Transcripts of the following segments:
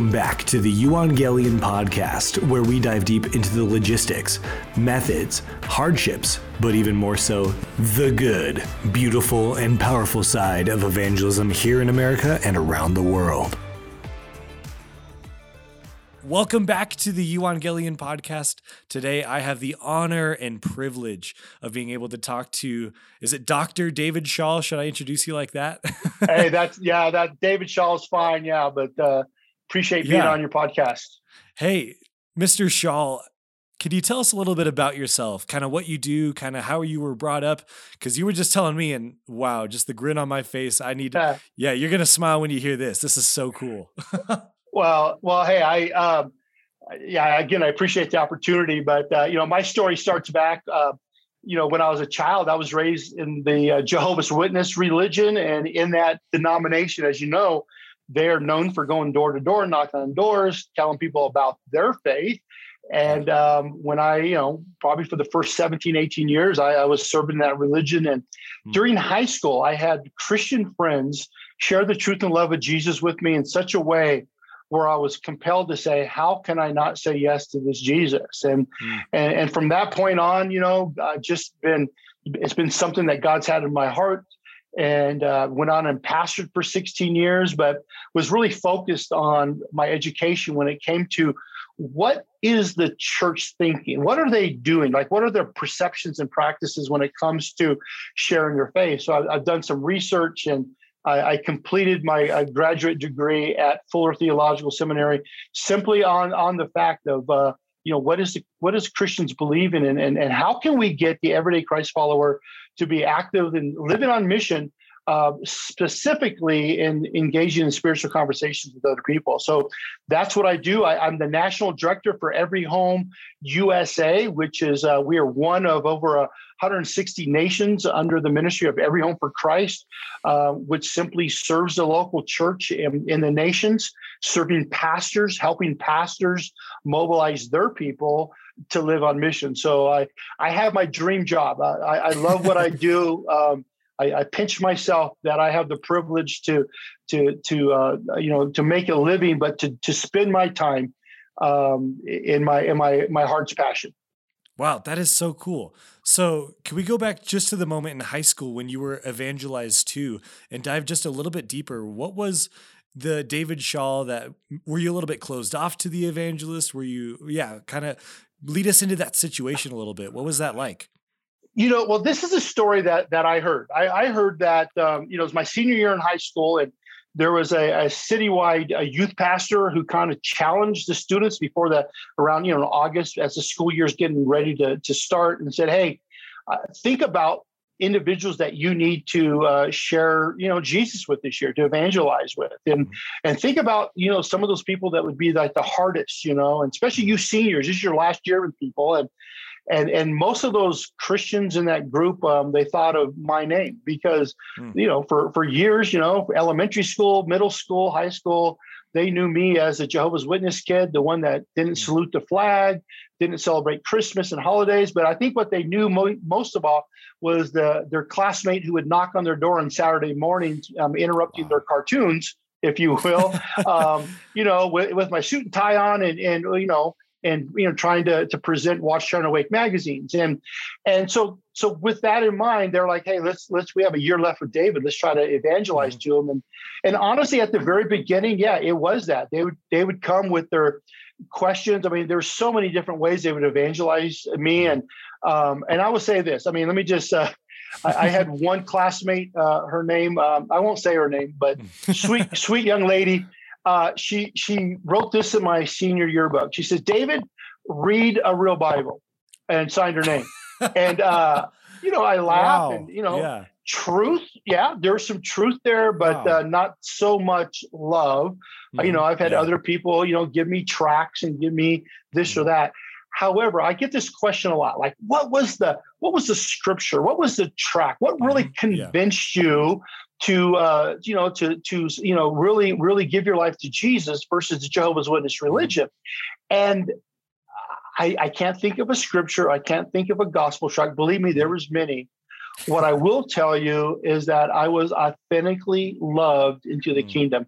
Welcome back to the Euangelion podcast, where we dive deep into the logistics, methods, hardships, but even more so, the good, beautiful, and powerful side of evangelism here in America and around the world. Welcome back to the Euangelion podcast. Today, I have the honor and privilege of being able to talk to, is it Dr. David Schaal? Should I introduce you like that? hey, that's, yeah, that David Schaal is fine. Yeah, but uh, appreciate being yeah. on your podcast. Hey, Mr. Schaal, could you tell us a little bit about yourself, kind of what you do, kind of how you were brought up? Because you were just telling me, and wow, just the grin on my face. I need, yeah, yeah you're gonna smile when you hear this. This is so cool. Well, well, hey, I, um, yeah, again, I appreciate the opportunity, but uh, you know, my story starts back. Uh, you know, when I was a child, I was raised in the uh, Jehovah's Witness religion, and in that denomination, as you know, they're known for going door to door, knocking on doors, telling people about their faith. And um, when I, you know, probably for the first 17, 18 years, I, I was serving that religion. And mm-hmm. during high school, I had Christian friends share the truth and love of Jesus with me in such a way where I was compelled to say, how can I not say yes to this Jesus? And mm. and, and from that point on, you know, I've just been it's been something that God's had in my heart. And uh, went on and pastored for 16 years, but was really focused on my education when it came to what is the church thinking? What are they doing? Like, what are their perceptions and practices when it comes to sharing your faith? So I've, I've done some research and I, I completed my uh, graduate degree at Fuller Theological Seminary simply on on the fact of uh, you know what is the, what does Christians believe in, and, and and how can we get the everyday Christ follower to be active and living on mission uh, specifically in engaging in spiritual conversations with other people. So that's what I do. I, am the national director for Every Home USA, which is uh, we are one of over a 160 nations under the ministry of Every Home for Christ, uh, which simply serves the local church in, in, the nations, serving pastors, helping pastors mobilize their people to live on mission. So I, I have my dream job. I, I love what I do. Um, I, I, pinch myself that I have the privilege to, to, to uh, you know, to make a living, but to, to spend my time um, in my in my my heart's passion. Wow, that is so cool. So, can we go back just to the moment in high school when you were evangelized too and dive just a little bit deeper? What was the David Schaal that were you a little bit closed off to the evangelist? Were you, yeah, kind of lead us into that situation a little bit? What was that like? You know, well, this is a story that that I heard. I, I heard that um, you know it was my senior year in high school, and there was a, a citywide a youth pastor who kind of challenged the students before the around you know August as the school year is getting ready to to start and said, "Hey, uh, think about individuals that you need to uh, share you know Jesus with this year to evangelize with and mm-hmm. and think about you know some of those people that would be like the hardest you know and especially you seniors this is your last year with people and and and most of those Christians in that group, um, they thought of my name because mm. you know for for years, you know, elementary school, middle school, high school, they knew me as a Jehovah's Witness kid, the one that didn't mm. salute the flag, didn't celebrate Christmas and holidays. But I think what they knew mo- most of all was the their classmate who would knock on their door on Saturday mornings, um, interrupting wow. their cartoons if you will, um, you know, with, with, my suit and tie on and, and, you know, and you know trying to to present Watchtower Awake magazines. And and so so with that in mind they're like hey let's let's we have a year left with David. Let's try to evangelize mm-hmm. to him. And and honestly at the very beginning yeah it was that. They would they would come with their questions. I mean there's so many different ways they would evangelize me. Mm-hmm. and um and I will say this. I mean let me just uh I, I had one classmate uh her name um, I won't say her name but sweet sweet young lady uh, she she wrote this in my senior yearbook. She says, "David, read a real Bible," and signed her name. and uh, you know, I laugh, wow. and you know, yeah. truth. Yeah, there's some truth there, but wow. uh, not so much love. Mm-hmm. You know, I've had yeah. other people, you know, give me tracks and give me this mm-hmm. or that. However, I get this question a lot: like, what was the what was the scripture? What was the track? What really mm-hmm. convinced yeah. you to uh, you know to to you know really really give your life to Jesus versus the Jehovah's Witness mm-hmm. religion, and I, I can't think of a scripture, I can't think of a gospel tract. Believe me, there was many. What I will tell you is that I was authentically loved into the mm. kingdom.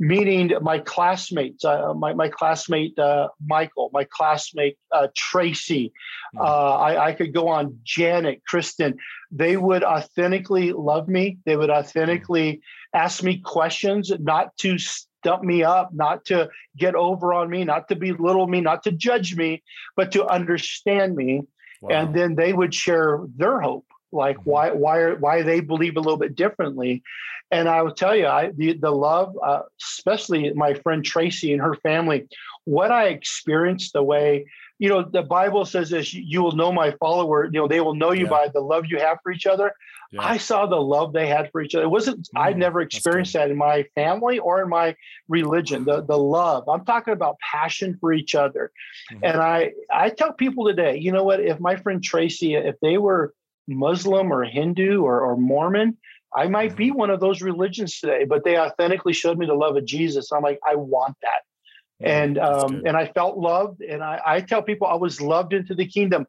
Meaning my classmates, uh, my, my classmate uh, Michael, my classmate uh, Tracy, mm-hmm. uh, I, I, could go on, Janet, Kristen, they would authentically love me. They would authentically ask me questions, not to stump me up, not to get over on me, not to belittle me, not to judge me, but to understand me. Wow. And then they would share their hope like mm-hmm. why why why they believe a little bit differently and i will tell you i the, the love uh, especially my friend tracy and her family what i experienced the way you know the bible says this you will know my follower you know they will know you yeah. by the love you have for each other yeah. i saw the love they had for each other it wasn't mm, i never experienced that in my family or in my religion the the love i'm talking about passion for each other mm-hmm. and i i tell people today you know what if my friend tracy if they were Muslim or Hindu or, or Mormon. I might be mm-hmm. one of those religions today, but they authentically showed me the love of Jesus. I'm like, I want that. and um, and I felt loved. And I, I tell people I was loved into the kingdom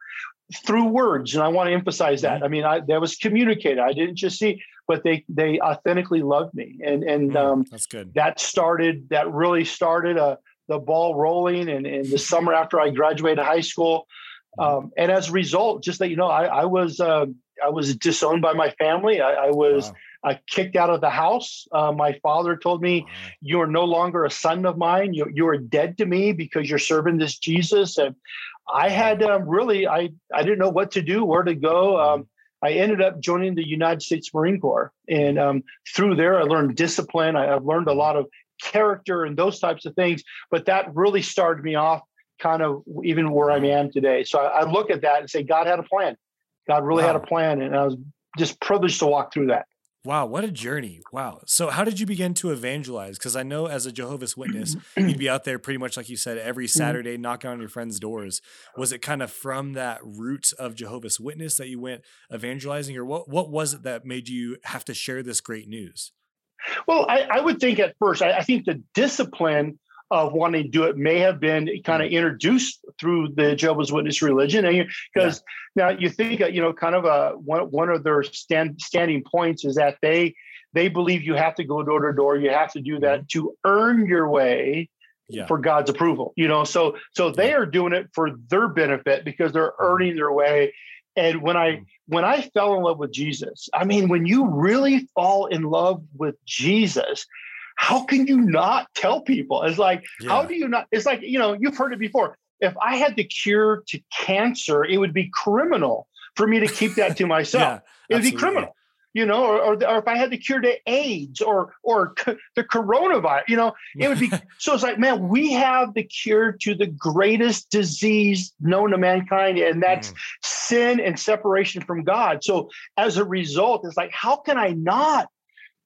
through words. And I want to emphasize that. Mm-hmm. I mean, I, that was communicated. I didn't just see, but they they authentically loved me. And and mm, um, that's good. That started. That really started a uh, the ball rolling. And in the summer after I graduated high school, um, and as a result, just that you know, I, I was uh, I was disowned by my family. I, I was wow. uh, kicked out of the house. Uh, my father told me, wow. "You are no longer a son of mine. You you are dead to me because you're serving this Jesus." And I had um, really I I didn't know what to do, where to go. Um, I ended up joining the United States Marine Corps, and um, through there, I learned discipline. I, I've learned a lot of character and those types of things. But that really started me off kind of even where I am today. So I, I look at that and say, God had a plan. God really wow. had a plan, and I was just privileged to walk through that. Wow, what a journey. Wow. So, how did you begin to evangelize? Because I know as a Jehovah's Witness, you'd be out there pretty much like you said, every mm-hmm. Saturday knocking on your friends' doors. Was it kind of from that root of Jehovah's Witness that you went evangelizing, or what, what was it that made you have to share this great news? Well, I, I would think at first, I, I think the discipline of wanting to do it may have been kind of mm. introduced through the Jehovah's Witness religion. And because yeah. now you think, you know, kind of a one, one of their stand, standing points is that they they believe you have to go door to door. You have to do that mm-hmm. to earn your way yeah. for God's approval. You know, so so they are doing it for their benefit because they're mm-hmm. earning their way. And when I mm-hmm. when I fell in love with Jesus, I mean, when you really fall in love with Jesus, how can you not tell people? It's like, yeah. how do you not? It's like, you know, you've heard it before. If I had the cure to cancer, it would be criminal for me to keep that to myself. yeah, it would be criminal you know, or, or, or, if I had the cure to AIDS or or the coronavirus, you know, it would be so. It's like, man, we have the cure to the greatest disease known to mankind, and that's mm. sin and separation from God. So as a result, it's like, how can I not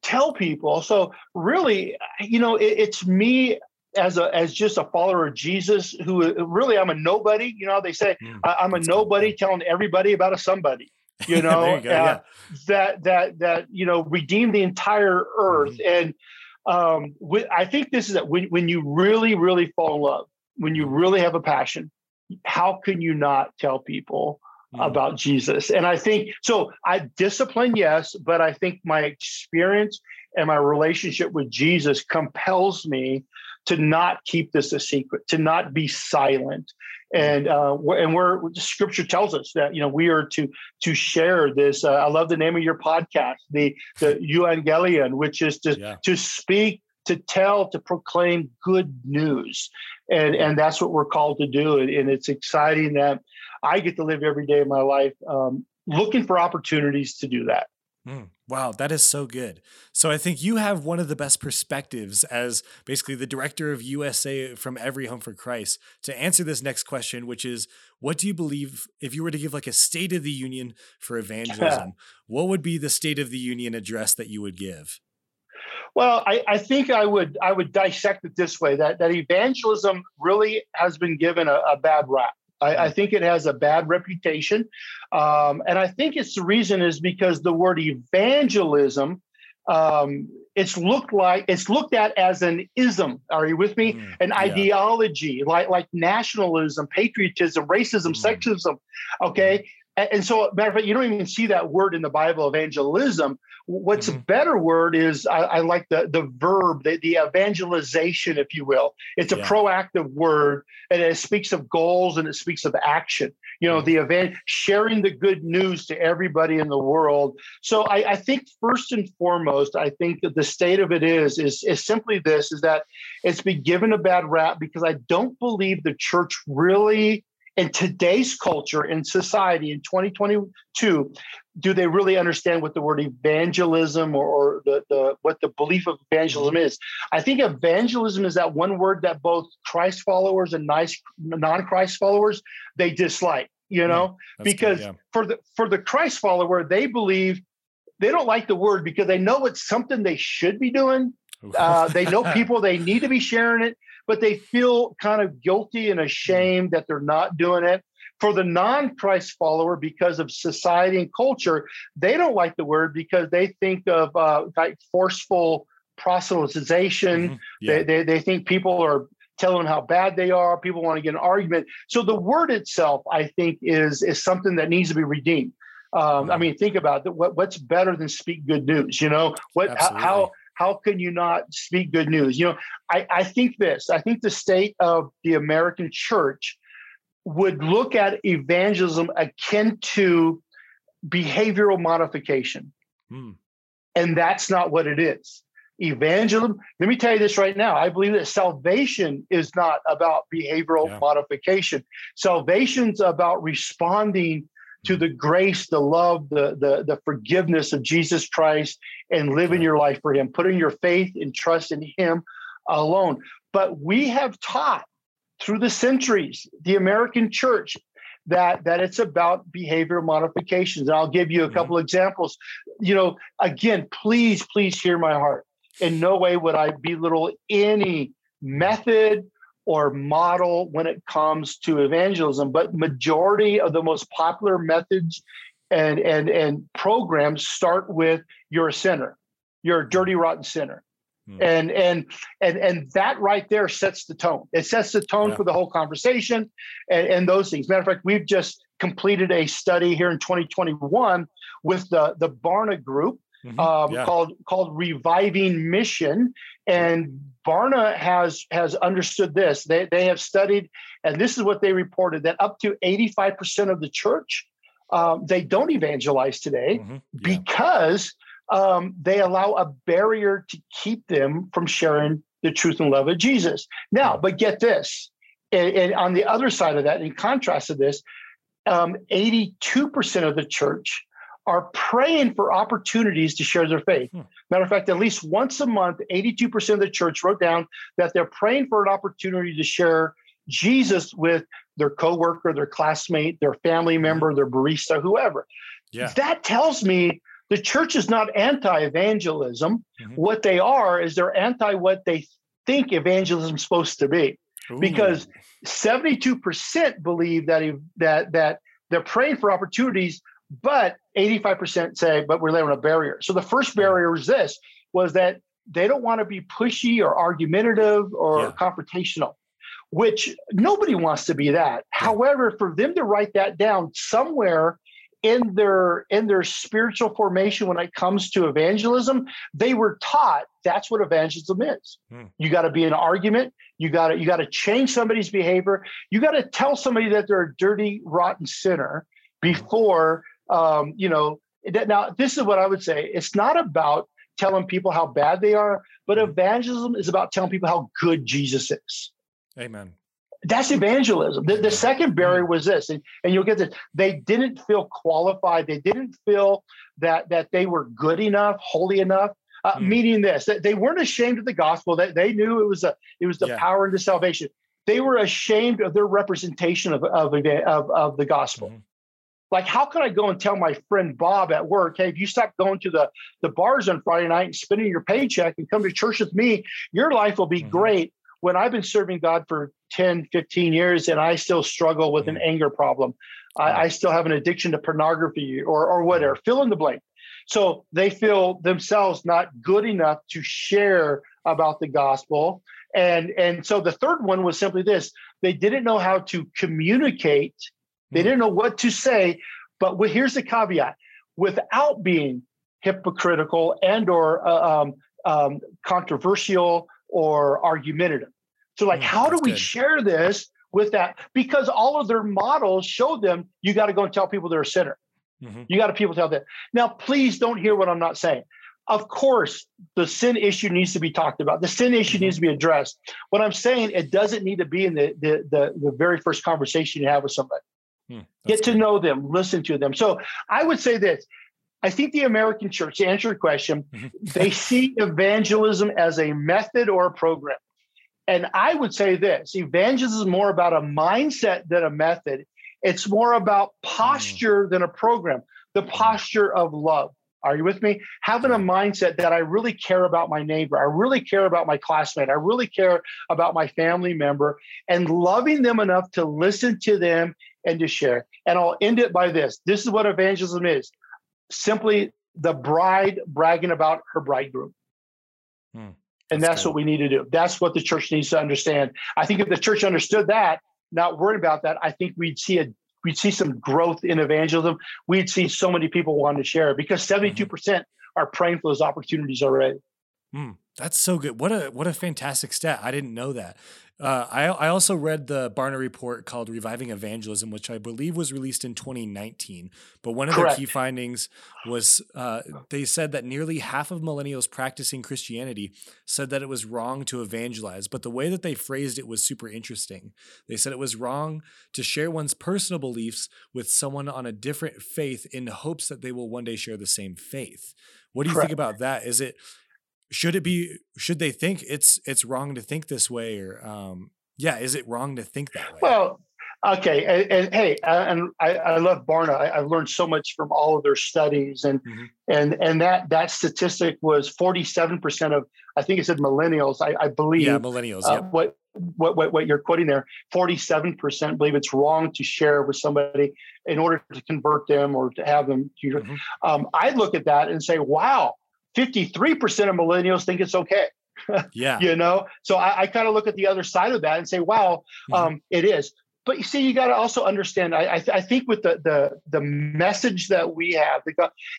tell people. So really, you know, it, it's me as a as just a follower of Jesus who really I'm a nobody. You know, they say mm, I, am a nobody telling everybody about a somebody. You know, you go, uh, yeah. that that that you know redeem the entire earth. Mm-hmm. And um, I think this is that when when you really really fall in love, when you really have a passion, how can you not tell people? About Jesus. And I think so. I discipline, yes, but I think my experience and my relationship with Jesus compels me to not keep this a secret, to not be silent. And uh, and we're Scripture tells us that you know we are to to share this. Uh, I love the name of your podcast, the the Euangelion, which is to yeah. to speak to tell to proclaim good news and and that's what we're called to do and, and it's exciting that I get to live every day of my life um, looking for opportunities to do that. Mm, wow, that is so good. So I think you have one of the best perspectives as basically the director of USA from Every Home for Christ to answer this next question, which is what do you believe if you were to give like a state of the union for evangelism, what would be the state of the union address that you would give? Well, I, I, think I would I would dissect it this way that that evangelism really has been given a, a bad rap. I, I, think it has a bad reputation. Um, and I think it's the reason is because the word evangelism, um, it's looked like it's looked at as an ism. Are you with me? Mm, an yeah. ideology like like nationalism, patriotism, racism, mm. sexism. Okay. And so, matter of fact, you don't even see that word in the Bible, evangelism. What's mm-hmm. a better word is I, I, like the the verb, the, the evangelization, if you will. It's a yeah. proactive word, and it speaks of goals and it speaks of action. You know, mm-hmm. the event sharing the good news to everybody in the world. So I, I think first and foremost, I think that the state of it is is is simply this: is that it's been given a bad rap because I don't believe the church really in today's culture in society in 2022 do they really understand what the word evangelism or, or the, the what the belief of evangelism is? I think evangelism is that one word that both christ followers and nice non-christ followers they dislike you know? yeah, because good, yeah. for the for the christ follower they believe they don't like the word because they know it's something they should be doing. Uh, they know people they need to be sharing it but they feel kind of guilty and ashamed that they're not doing it. For the non Christ follower, because of society and culture, they don't like the word because they think of uh, like forceful proselytization. Mm-hmm. Yeah. They, they, they think people are telling them how bad they are. People want to get an argument. So the word itself, I think, is is something that needs to be redeemed. Um, I mm-hmm. mean, think about it. What, what's better than speak good news? You know, what how how can you not speak good news? You know, I, I think this, I think the state of the American church would look at evangelism akin to behavioral modification. Hmm. And that's not what it is. Evangelism, let me tell you this right now. I believe that salvation is not about behavioral yeah. modification. Salvation's about responding to the grace, the love, the, the, the forgiveness of Jesus Christ and living your life for Him, putting your faith and trust in Him alone. But we have taught through the centuries, the American church, that that it's about behavior modifications. And I'll give you a couple examples. You know, again, please, please hear my heart. In no way would I belittle any method or model when it comes to evangelism, but majority of the most popular methods and and and programs start with you're a sinner, you're a dirty rotten sinner. Hmm. And and and and that right there sets the tone. It sets the tone yeah. for the whole conversation and, and those things. Matter of fact, we've just completed a study here in 2021 with the the Barna Group, Mm-hmm. Um, yeah. called called Reviving Mission, and Barna has has understood this. They they have studied, and this is what they reported that up to eighty five percent of the church um, they don't evangelize today mm-hmm. yeah. because um, they allow a barrier to keep them from sharing the truth and love of Jesus. Now, but get this, and, and on the other side of that, in contrast to this, um, 82% of the church are praying for opportunities to share their faith. Hmm. Matter of fact, at least once a month, 82% of the church wrote down that they're praying for an opportunity to share Jesus with their coworker, their classmate, their family hmm. member, their barista, whoever. Yeah. That tells me the church is not anti-evangelism. Mm-hmm. What they are is they're anti what they think evangelism is supposed to be. Ooh. Because 72% believe that that that they're praying for opportunities but 85% say, but we're laying a barrier. So the first barrier was this, was that they don't want to be pushy or argumentative or yeah. confrontational, which nobody wants to be that. Yeah. However, for them to write that down somewhere in their in their spiritual formation when it comes to evangelism they were taught that's what evangelism is hmm. you got to be an argument you got to you got to change somebody's behavior you got to tell somebody that they're a dirty rotten sinner before um, you know, now this is what I would say. It's not about telling people how bad they are, but mm-hmm. evangelism is about telling people how good Jesus is. Amen. That's evangelism. The, the second barrier mm-hmm. was this, and, and you'll get this. They didn't feel qualified. They didn't feel that that they were good enough, holy enough. Uh, mm. Meaning this, that they weren't ashamed of the gospel. That they, they knew it was a it was the yeah. power into salvation. They were ashamed of their representation of of, of, of the gospel. Mm. Like, how can I go and tell my friend Bob at work, hey, if you stop going to the, the bars on Friday night and spending your paycheck and come to church with me, your life will be mm-hmm. great. When I've been serving God for 10, 15 years and I still struggle with mm-hmm. an anger problem, I, I, still have an addiction to pornography or, or whatever, fill in the blank. So they feel themselves not good enough to share about the gospel. And, and so the third one was simply this they didn't know how to communicate they didn't know what to say but here's the caveat: without being hypocritical and or uh, um, um, controversial or argumentative. So, like, mm, how do we good. share this with that? Because all of their models show them you got to go and tell people they're a sinner. Mm-hmm. You got to people tell that. Now, please don't hear what I'm not saying. Of course, the sin issue needs to be talked about. The sin issue mm-hmm. needs to be addressed. What I'm saying, it doesn't need to be in the the the, the very first conversation you have with somebody. Mm, Get to know them, listen to them. So I would say this. I think the American church, to answer your question, mm-hmm. they see evangelism as a method or a program. And I would say this evangelism is more about a mindset than a method. It's more about posture mm. than a program, the mm. posture of love. Are you with me? Having a mindset that I really care about my neighbor, I really care about my classmate, I really care about my family member, and loving them enough to listen to them and to share. And I'll end it by this this is what evangelism is simply the bride bragging about her bridegroom. Hmm, and that's, what we need to do. That's what the church needs to understand. I think if the church understood that, not worried about that, I think we'd see a we'd see some growth in evangelism. We'd see so many people wanting to share because 72% mm-hmm. are praying for those opportunities already. Mm, that's so good. What a what a fantastic stat. I didn't know that. Uh, I, I also read the Barna report called Reviving Evangelism, which I believe was released in 2019. But one of Correct. their key findings was uh, they said that nearly half of millennials practicing Christianity said that it was wrong to evangelize. But the way that they phrased it was super interesting. They said it was wrong to share one's personal beliefs with someone on a different faith in hopes that they will one day share the same faith. What do you Correct. think about that? Is it should it be should they think it's it's wrong to think this way or um yeah is it wrong to think that way well okay and, and hey and I, I love barna I, have learned so much from all of their studies and mm-hmm. and and that that statistic was 47% of i think it said millennials i, I believe yeah millennials uh, yep. what what, what, what you're quoting there 47% believe it's wrong to share with somebody in order to convert them or to have them mm-hmm. um, i look at that and say wow 53% of millennials think it's okay. yeah. You know, so I, I kind of look at the other side of that and say, wow, mm-hmm. um, it is. But you see, you got to also understand. I, I, th- I, think with the the the message that we have,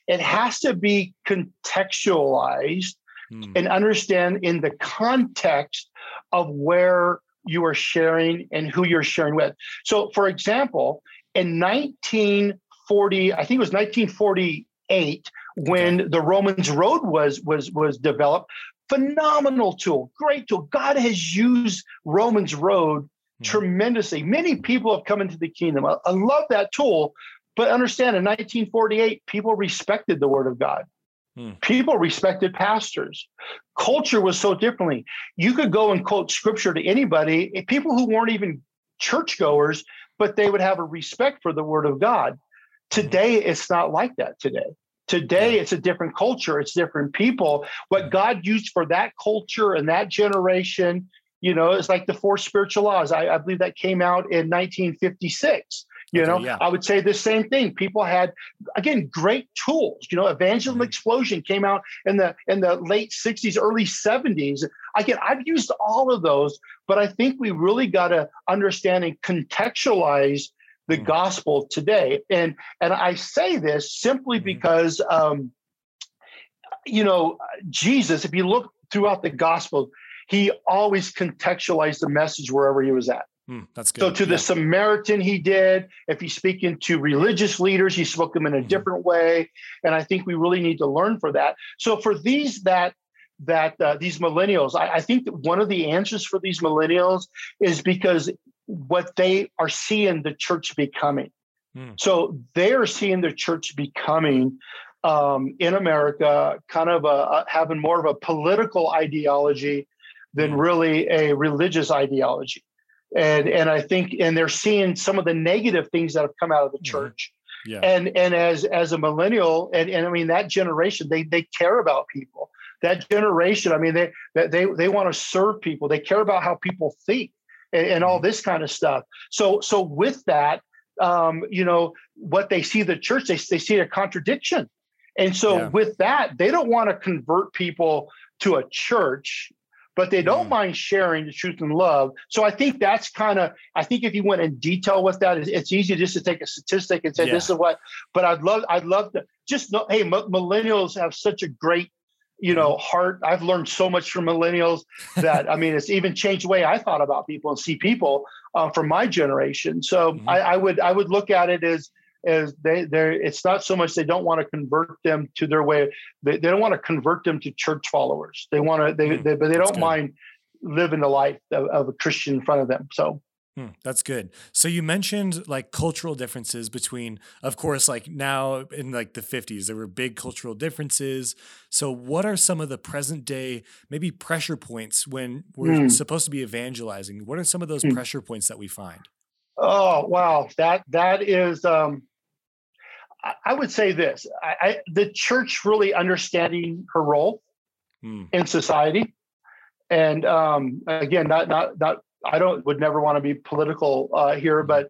it has to be contextualized mm. and understand in the context of where you are sharing and who you're sharing with. So, for example, in 1940, I think it was 1948, when the Romans road was was was developed. Phenomenal tool, great tool. God has used Romans road mm-hmm. tremendously. Many people have come into the kingdom. I, I love that tool, but understand in 1948, people respected the word of God. Hmm. People respected pastors. Culture was so differently. You could go and quote scripture to anybody, eh, people who weren't even churchgoers, but they would have a respect for the word of God. Today, it's not like that today. Today, it's a different culture, it's different people. What God used for that culture and that generation, you know, it's like the four spiritual laws. I, I believe that came out in 1956. You okay, know, yeah. I would say the same thing. People had, again, great tools. You know, Evangelism mm-hmm. Explosion came out in the in the late 60s, early 70s. Again, I've used all of those, but I think we really got to understand and contextualize the mm. gospel today. And and I say this simply mm-hmm. because um, you know Jesus. If you look throughout the gospel, he always contextualized the message wherever he was at. Mm, that's good. So to yeah. the Samaritan, he did. If he's speaking to religious leaders, he spoke them in a mm-hmm. different way. And I think we really need to learn for that. So for these that that uh, these millennials, I, I think that one of the answers for these millennials is because what they are seeing the church becoming. Hmm. So they are seeing the church becoming um, in America kind of a, a, having more of a political ideology than hmm. really a religious ideology. And and I think and they're seeing some of the negative things that have come out of the hmm. church. Yeah. And and as as a millennial and, and I mean that generation they they care about people. That generation I mean they they they want to serve people. They care about how people think and, and all mm-hmm. this kind of stuff. So so with that, um, you know, what they see the church, they, they see a contradiction. And so yeah. with that, they don't want to convert people to a church, but they don't mm. mind sharing the truth and love. So I think that's kind of, I think if you went in detail with that, it's easy just to take a statistic and say, yeah. this is what, but I'd love, I'd love to just know, hey, m- millennials have such a great, you know, mm-hmm. heart. I've learned so much from millennials that, I mean, it's even changed the way I thought about people and see people uh, from my generation. So mm-hmm. I, I would, I would look at it as, as they they it's not so much they don't want to convert them to their way they, they don't want to convert them to church followers they want to they, mm, they but they don't good. mind living the life of, of, a christian in front of them so hmm, that's good so you mentioned like cultural differences between of course like now in like the 50s there were big cultural differences so what are some of the present day maybe pressure points when we're mm. supposed to be evangelizing what are some of those mm. pressure points that we find Oh wow, that that is um, I would say this: I, I, the church really understanding her role hmm. in society, and um, again, not not not. I don't would never want to be political uh, here, hmm. but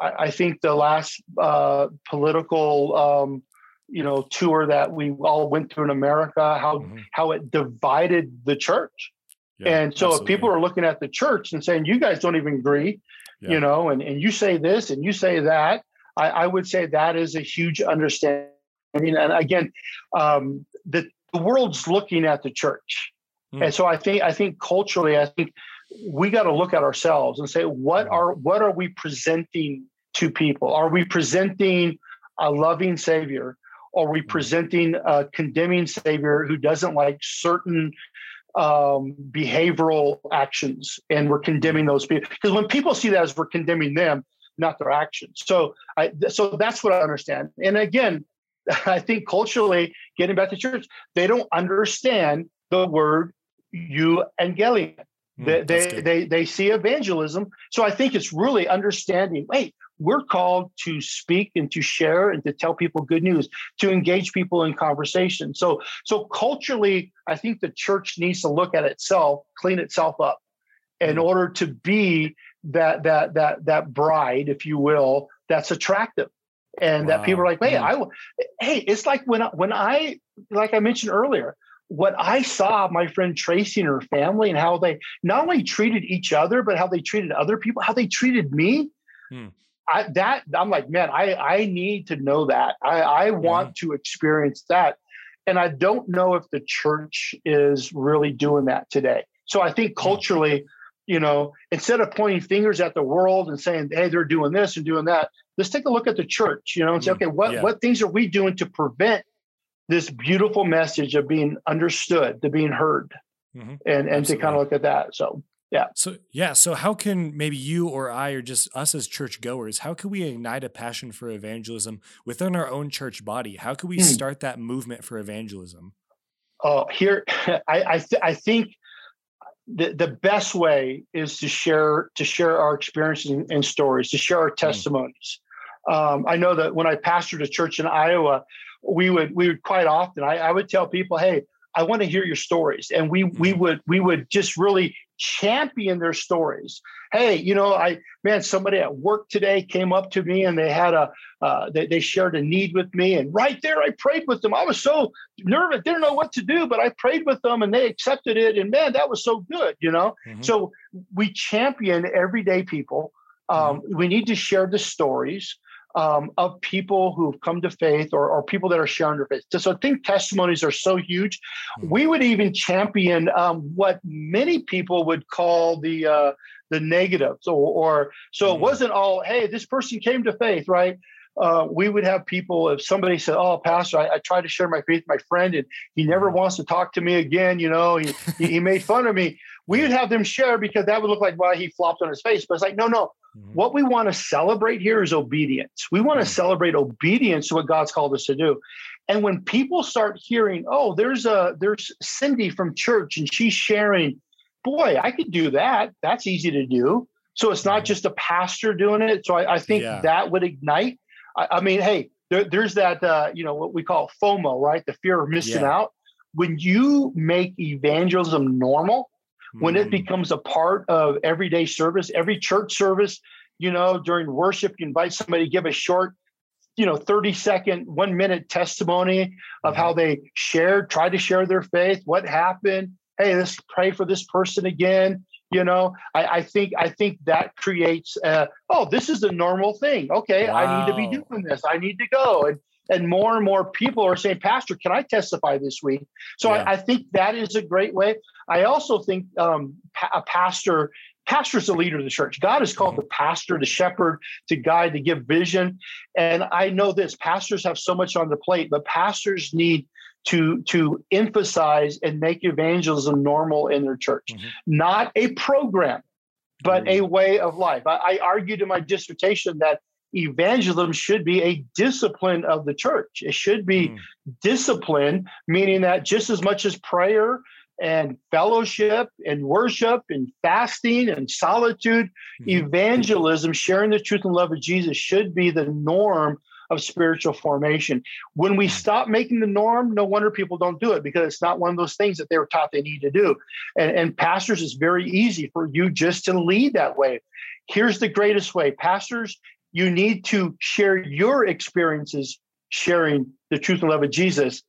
I, I, think the last uh, political, um, you know, tour that we all went through in America, how mm-hmm. how it divided the church. Yeah, and so absolutely. if people are looking at the church and saying, "You guys don't even agree," yeah. you know, and and you say this and you say that I, I would say that is a huge understanding. And again, um, the, the world's looking at the church. Mm. And so I think I think culturally, I think we got to look at ourselves and say, what are what are we presenting to people? Are we presenting a loving Savior? Are we hmm. presenting a condemning Savior who doesn't like certain um, behavioral actions and we're condemning those people? Because when people see that as we're condemning them, not their actions. So I so that's what I understand. And again, I think culturally, getting back to church, they don't understand the word you euangelion. Mm, they, they, they, they see evangelism. So I think it's really understanding, wait, we're called to speak and to share and to tell people good news, to engage people in conversation. So so culturally, I think the church needs to look at itself, clean itself up in mm. order to be that that that that bride, if you will, that's attractive, and wow. that people are like, hey, I, hey, it's like when I, when I, like I mentioned earlier, what I saw my friend Tracy and her family and how they not only treated each other, but how they treated other people, how they treated me. Hmm. I, that I'm like, man, I I need to know that. I I want to experience that, and I don't know if the church is really doing that today. So I think hmm. culturally, you know, instead of pointing fingers at the world and saying, hey, they're doing this and doing that, let's take a look at the church, you know, and say, mm, okay, what, yeah. what things are we doing to prevent this beautiful message of being understood, to being heard, mm-hmm. and, and to kind of look at that. So, yeah. So, yeah. So, how can maybe you or I, or just us as church goers, how can we ignite a passion for evangelism within our own church body? How can we hmm. start that movement for evangelism? Oh, here, I, I, th- I think the, the best way is to share to share our experiences and, and stories, to share our hmm. testimonies. Mm. Um, I know that when I pastored a church in Iowa, we would we would quite often I, I would tell people, hey, I want to hear your stories, and we we hmm. would we would just really champion their stories. Hey, you know, I man, somebody at work today came up to me and they had a uh, they, they shared a need with me, and right there I prayed with them. I was so nervous, didn't know what to do, but I prayed with them and they accepted it, and man, that was so good, you know. Mm-hmm. So we champion everyday people. Um, mm-hmm. We need to share the stories um, of people who've come to faith or, or people that are sharing their faith. So I think testimonies are so huge. Hmm. We would even champion um, what many people would call the uh, the negatives, or, or so it hmm. wasn't all, hey, this person came to faith, right? Uh, we would have people if somebody said oh pastor I, I tried to share my faith with my friend and he never hmm. wants to talk to me again you know he, he made fun of me we would have them share because that would look like why he flopped on his face but it's like no no Mm-hmm. What we want to celebrate here is obedience. We want to mm-hmm. celebrate obedience to what God's called us to do. And when people start hearing, oh, there's a there's Cindy from church and she's sharing, boy, I could do that. That's easy to do. So it's not mm-hmm. just a pastor doing it. So I, I think yeah. that would ignite. I, I mean, hey, there, there's that uh, you know what we call FOMO, right? The fear of missing yeah. out. When you make evangelism normal, when it hmm. becomes a part of everyday service, every church service, you know, during worship, you invite somebody to give a short, you know, 30 second, one minute testimony of how mm-hmm. they shared, tried to share their faith, what happened. hey, let's pray for this person again. You know, I, I think I think that creates uh, oh, this is a normal thing. Okay, wow. I need to be doing this. I need to go. And and more and more people are saying, Pastor, can I testify this week? So yeah. I, I, think that is a great way. I also think um, a pastor pastor is the leader of the church. God has called the pastor, the shepherd, to guide, to give vision. And I know this pastors have so much on the plate, but pastors need to, to emphasize and make evangelism normal in their church, mm-hmm. not a program, but mm-hmm. a way of life. I, I argued in my dissertation that evangelism should be a discipline of the church. It should be mm. discipline, meaning that just as much as prayer and fellowship and worship and fasting and solitude, mm-hmm. evangelism, sharing the truth and love of Jesus should be the norm of spiritual formation. When we mm-hmm. stop making the norm, no wonder people don't do it because it's not one of those things that they were taught they need to do. And, and pastors, it's very easy for you just to lead that way. Here's the greatest way pastors, you need to share your experiences sharing the truth and love of Jesus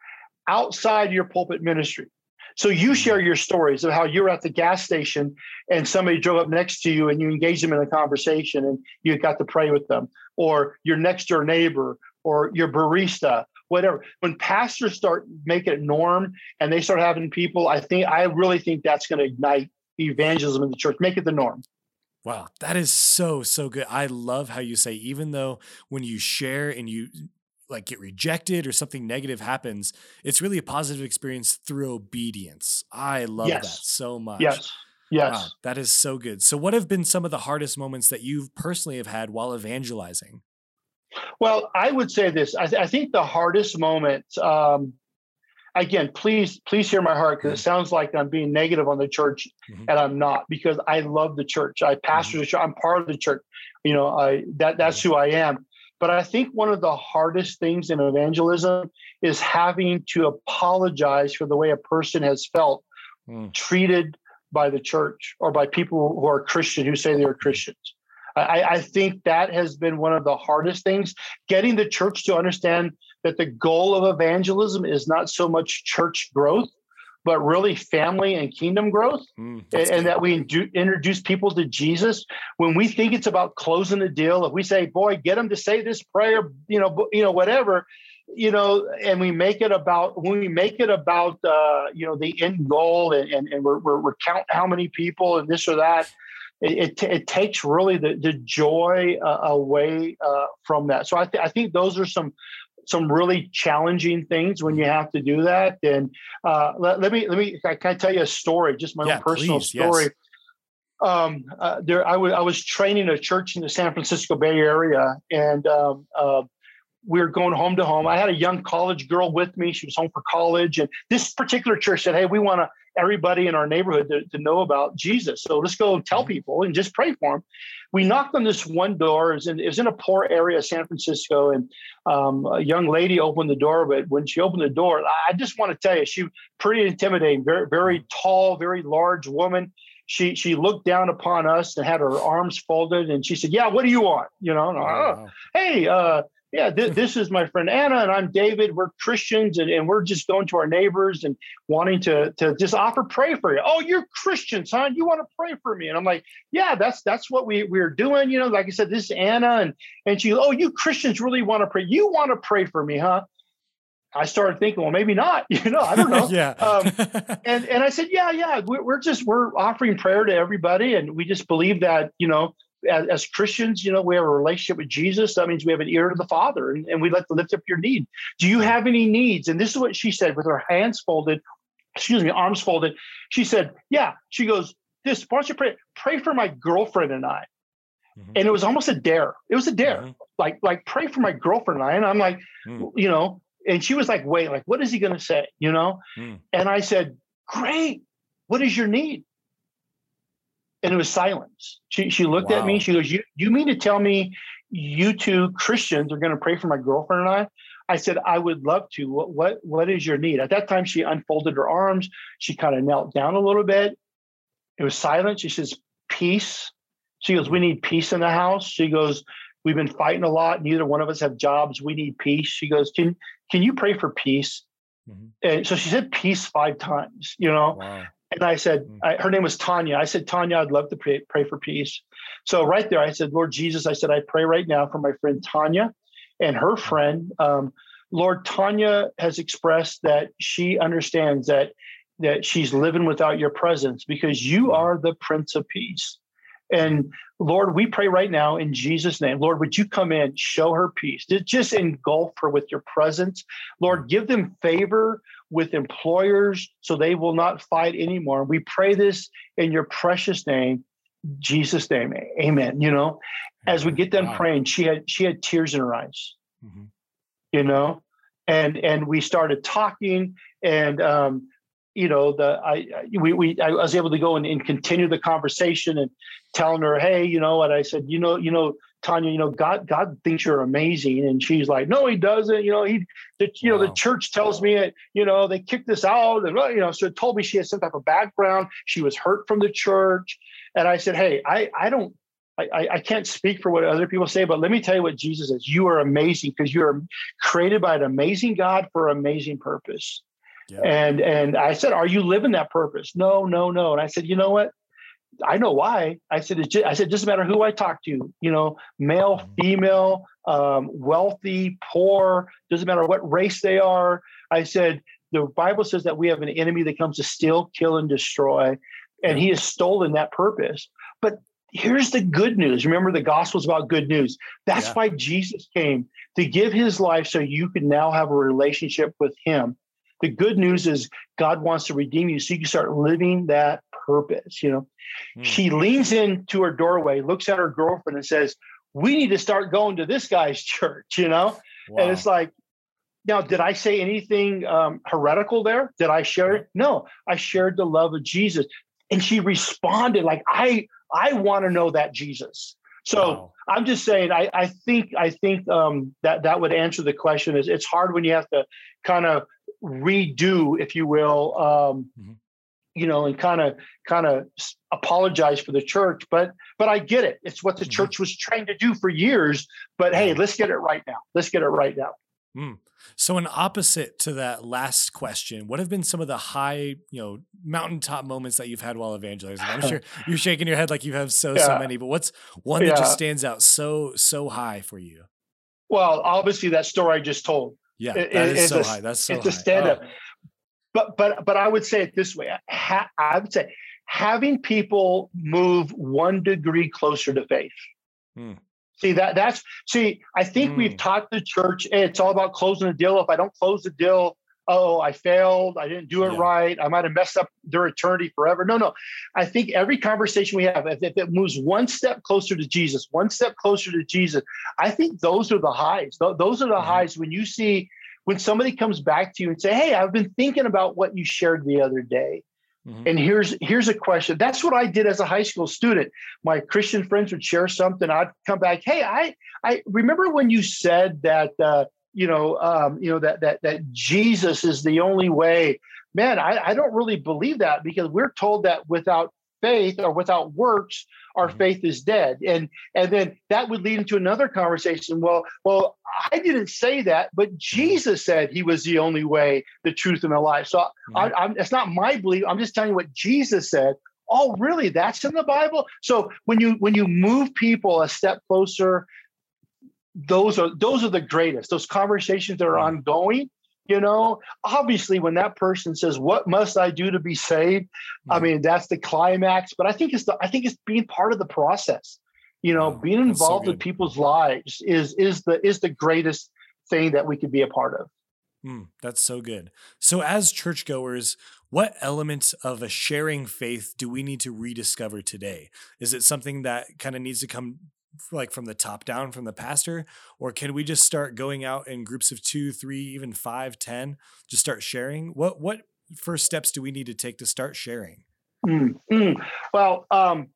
outside your pulpit ministry. So you mm-hmm. share your stories of how you're at the gas station and somebody drove up next to you and you engage them in a conversation and you got to pray with them, or your next door neighbor, or your barista, whatever. When pastors start making it norm and they start having people, I think I really think that's going to ignite evangelism in the church. Make it the norm. Wow, that is so so good. I love how you say even though when you share and you like get rejected or something negative happens, it's really a positive experience through obedience. I love yes. that so much. Yes. Yes. Wow, that is so good. So what have been some of the hardest moments that you personally have had while evangelizing? Well, I would say this. I, th- I think the hardest moment, um, again, please, please hear my heart because it sounds like I'm being negative on the church, mm-hmm. and I'm not because I love the church. I pastor mm-hmm. the church. I'm part of the church. You know, I that that's who I am. But I think one of the hardest things in evangelism is having to apologize for the way a person has felt mm. treated by the church or by people who are Christian who say they're Christians. I, I, think that has been one of the hardest things. Getting the church to understand that the goal of evangelism is not so much church growth, but really family and kingdom growth, mm, and, and, that we do, introduce people to Jesus. When we think it's about closing a deal, if we say, "Boy, get them to say this prayer," you know, you know, whatever, you know, and we make it about when we make it about uh, you know the end goal, and and, and we're, we're, we're count how many people and this or that. It, it, it takes really the, the joy uh, away uh, from that. So I, th- I think those are some some really challenging things when you have to do that. And uh, let, let, me let me can I tell you a story, just my yeah, own personal please, story. Yes. Um, uh, there, I, w- I was training a church in the San Francisco Bay Area, and um, uh, we were going home to home. I had a young college girl with me; she was home for college, and this particular church said, "Hey, we want to everybody in our neighborhood to, to know about Jesus. So let's go tell mm-hmm. people and just pray for them. We knocked on this one door. It was in, it was in a poor area of San Francisco, and um, a young lady opened the door. But when she opened the door, I just want to tell you, she pretty intimidating, very very tall, very large woman. She she looked down upon us and had her arms folded, and she said, "Yeah, what do you want?" You know, oh, hey, uh, yeah, th- this is my friend Anna, and I'm David. We're Christians, and, and we're just going to our neighbors and wanting to, to just offer pray for you. Oh, you're Christians, huh? You want to pray for me? And I'm like, yeah, that's that's what we we're doing. You know, like I said, this is Anna, and and she, oh, you Christians really want to pray? You want to pray for me, huh? I started thinking, well, maybe not. You know, I don't know. yeah. um, and and I said, yeah, yeah. We're, we're just we're offering prayer to everybody, and we just believe that you know as, as, Christians, you know, we have a relationship with Jesus. That means we have an ear to the Father, and, and we let to lift up your need. Do you have any needs? And this is what she said with her hands folded, excuse me, arms folded. She said, "Yeah." She goes, "This, why don't you pray? Pray for my girlfriend and I." Mm-hmm. And it was almost a dare. It was a dare. Mm-hmm. Like, like pray for my girlfriend and I. And I'm like, mm. you know, and she was like, wait, like, what is he going to say? You know? Mm. And I said, great. What is your need? And it was silence. She she looked wow. at me. She goes, "You you mean to tell me you two Christians are going to pray for my girlfriend and I?" I said, "I would love to. What what what is your need?" At that time, she unfolded her arms. She kind of knelt down a little bit. It was silent. She says, "Peace." She goes, "We need peace in the house." She goes, "We've been fighting a lot. Neither one of us have jobs. We need peace." She goes, "Can can you pray for peace?" Mm-hmm. And so she said peace five times, you know. Wow. And I said, mm. I, her name was Tanya. I said, Tanya, I'd love to pray, pray for peace. So right there, I said, Lord Jesus, I said, I pray right now for my friend Tanya and her friend. Um, Lord, Tanya has expressed that she understands that that she's living without your presence because you mm. are the Prince of Peace. And Lord, we pray right now in Jesus' name. Lord, would you come in, show her peace, just engulf her with your presence. Lord, give them favor with employers so they will not fight anymore. We pray this in your precious name, Jesus' name. Amen. You know, as we get them wow. praying, she had she had tears in her eyes. Mm-hmm. You know, and and we started talking and um you know the i we, we i was able to go and, and continue the conversation and telling her hey you know what i said you know you know tanya you know god god thinks you're amazing and she's like no he doesn't you know he the, you wow. know the church tells me it you know they kicked us out and you know so it told me she had some type of background she was hurt from the church and i said hey i i don't I, I can't speak for what other people say, but let me tell you what Jesus says. You are amazing because you are created by an amazing God for an amazing purpose. Yeah. And and I said, "Are you living that purpose?" No, no, no. And I said, "You know what? I know why." I said, just, "I said, doesn't matter who I talk to. You know, male, mm-hmm. female, um, wealthy, poor. Doesn't matter what race they are." I said, "The Bible says that we have an enemy that comes to steal, kill, and destroy, and he has stolen that purpose." But here's the good news. Remember, the gospel is about good news. That's yeah. why Jesus came to give his life so you can now have a relationship with him. The good news is God wants to redeem you so you can start living that purpose. You know, mm. she leans into her doorway, looks at her girlfriend, and says, We need to start going to this guy's church, you know? Wow. And it's like, now, did I say anything um, heretical there? Did I share it? No, I shared the love of Jesus. And she responded like, I I want to know that Jesus. So wow. I'm just saying, I, I think I think um, that that would answer the question. Is it's hard when you have to kind of redo, if you will, um, mm-hmm. you know, and kind of kind of apologize for the church. But but I get it. It's what the mm-hmm. church was trained to do for years. But hey, let's get it right now. Let's get it right now. Mm. So, an opposite to that last question, what have been some of the high, you know, mountaintop moments that you've had while evangelizing? I'm sure you're shaking your head like you have so, yeah. so many, but what's one that just stands out so, so high for you? Well, obviously, that story I just told. Yeah, that it, is so a, high. That's so it's high. a stand up. Oh. But, but, but I would say it this way ha- I would say having people move one degree closer to faith. Hmm. See that that's see, I think mm. we've taught the church hey, it's all about closing the deal. If I don't close the deal, oh, I failed, I didn't do it yeah. right, I might have messed up their eternity forever. No, no. I think every conversation we have, if, if it moves one step closer to Jesus, one step closer to Jesus, I think those are the highs. Those are the mm. highs when you see when somebody comes back to you and say, Hey, I've been thinking about what you shared the other day. Mm-hmm. And here's here's a question. That's what I did as a high school student. My Christian friends would share something. I'd come back. Hey, I I remember when you said that uh, you know um, you know that that that Jesus is the only way. Man, I, I don't really believe that because we're told that without faith or without works, our mm-hmm. faith is dead. And and then that would lead into another conversation. Well, well, I didn't say that, but mm-hmm. Jesus said he was the only way, the truth, and the life. So mm-hmm. I, I'm, it's not my belief. I'm just telling you what Jesus said. Oh, really? That's in the Bible. So when you when you move people a step closer, those are those are the greatest. Those conversations that are mm-hmm. ongoing you know obviously when that person says what must i do to be saved i mm-hmm. mean that's the climax but i think it's the i think it's being part of the process you know being involved so in people's lives is is the is the greatest thing that we could be a part of mm, that's so good so as churchgoers what elements of a sharing faith do we need to rediscover today is it something that kind of needs to come like from the top down from the pastor or can we just start going out in groups of two three even five ten just start sharing? What what first steps do we need to take to start sharing? Mm-hmm. well um,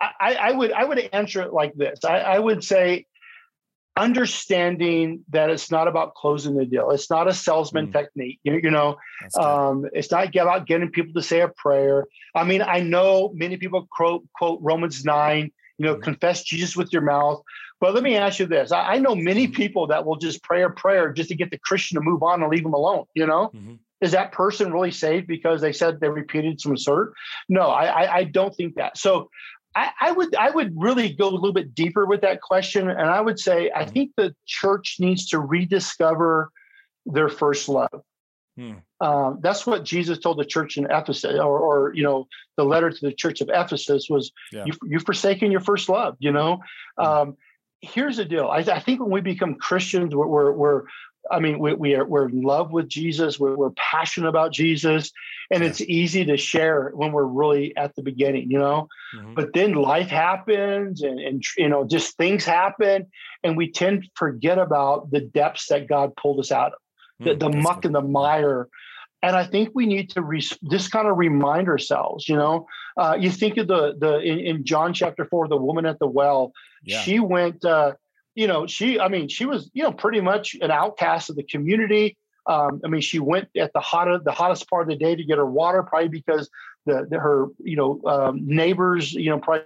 I, I, would i would answer it like this. I, I would say understanding that it's not about closing the deal. It's not a salesman mm. technique you, you know? Um, it's not about getting people to say a prayer. I mean i know many people quote quote romans 9 you know, confess Jesus with your mouth. But let me ask you this: I, I know many mm-hmm. people that will just pray a prayer just to get the Christian to move on and leave them alone. You know, mm-hmm. is that person really saved because they said they repeated some cert? No, I, I, I don't think that. So I, I, would I would really go a little bit deeper with that question, and I would say I think the church needs to rediscover their first love. Hmm. Um, that's what Jesus told the church in Ephesus, or, or, you know, the letter to the church of Ephesus was, yeah. you, "You've forsaken your first love." You know, hmm. um, here's the deal. I, I, think when we become Christians, we're, we're, we're I mean, we, we, are we're in love with Jesus. We're, we're passionate about Jesus, and yeah. it's easy to share when we're really at the beginning, you know. Mm-hmm. But then life happens, and and you know, just things happen, and we tend to forget about the depths that God pulled us out of the, the muck and the mire. And I think we need to re- just kind of remind ourselves, you know, uh, you think of the, the in, in, John chapter four, the woman at the well, yeah. she went, uh, you know, she, I mean, she was, you know, pretty much an outcast of the community. Um, I mean, she went at the hottest, the hottest part of the day to get her water, probably because the, the her, you know, um, neighbors, you know, probably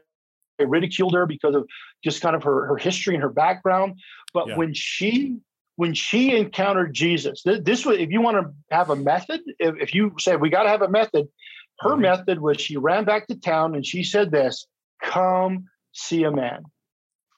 ridiculed her because of just kind of her, her history and her background. But yeah. when she when she encountered Jesus, this was, if you want to have a method, if, if you say we got to have a method, her mm-hmm. method was she ran back to town and she said this, come see a man.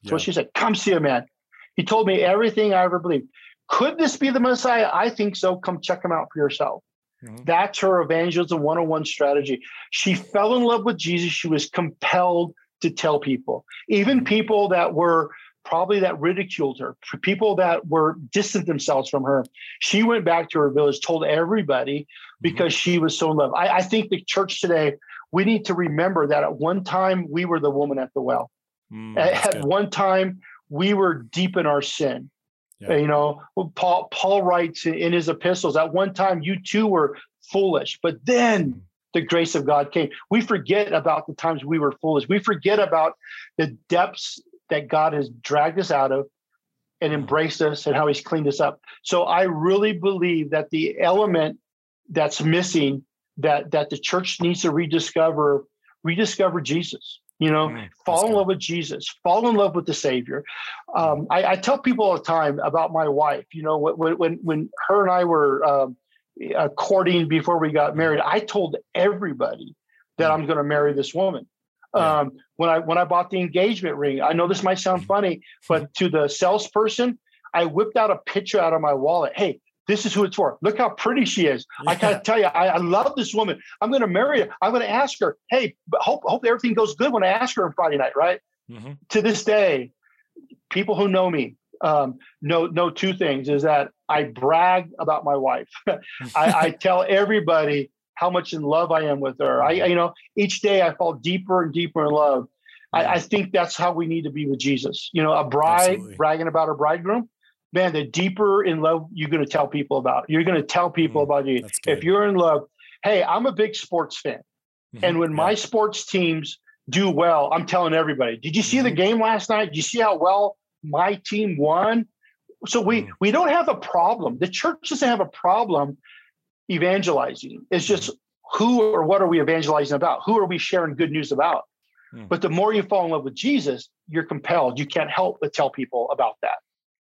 Yeah. So she said, come see a man. He told me everything I ever believed. Could this be the Messiah? I think so. Come check him out for yourself. Mm-hmm. That's her evangelism 101 strategy. She fell in love with Jesus. She was compelled to tell people, even mm-hmm. people that were probably that ridiculed her, people that were distant themselves from her. She went back to her village, told everybody mm-hmm. because mm-hmm. she was so in love. I, I, think the church today, we need to remember that at one time we were the woman at the well. Mm, at, at one time we were deep in our sin. Yeah. You know, Paul Paul writes in his epistles, at one time you too were foolish, but then mm. the grace of God came. We forget about the times we were foolish. We forget about the depths that God has dragged us out of and embraced us and how he's cleaned us up. So I really believe that the element that's missing that that the church needs to rediscover rediscover Jesus. You know, mm, fall in love with Jesus, fall in love with the Savior. Um, I, I, tell people all the time about my wife. You know, when when when her and I were um, uh, courting before we got married, I told everybody that mm. I'm going to marry this woman. Yeah. Um, when I when I bought the engagement ring, I know this might sound funny, but to the salesperson, I whipped out a picture out of my wallet. Hey, this is who it's for. Look how pretty she is. Yeah. I gotta tell you, I, I, love this woman. I'm gonna marry her. I'm gonna ask her, hey, hope hope everything goes good when I ask her on Friday night, right? Mm-hmm. To this day, people who know me um, know know two things: is that I brag about my wife. I, I tell everybody how much in love I am with her. I, you know, each day I fall deeper and deeper in love. I, I, think that's how we need to be with Jesus. You know, a bride Absolutely. bragging about her bridegroom. Man, the deeper in love you're going to tell people about. You're going to tell people mm, about you. If you're in love, hey, I'm a big sports fan, mm-hmm. and when yeah. my sports teams do well, I'm telling everybody. Did you see mm-hmm. the game last night? Did you see how well my team won? So we mm. we don't have a problem. The church doesn't have a problem evangelizing. It's just who or what are we evangelizing about? Who are we sharing good news about? Hmm. But the more you fall in love with Jesus, you're compelled. You can't help but tell people about that.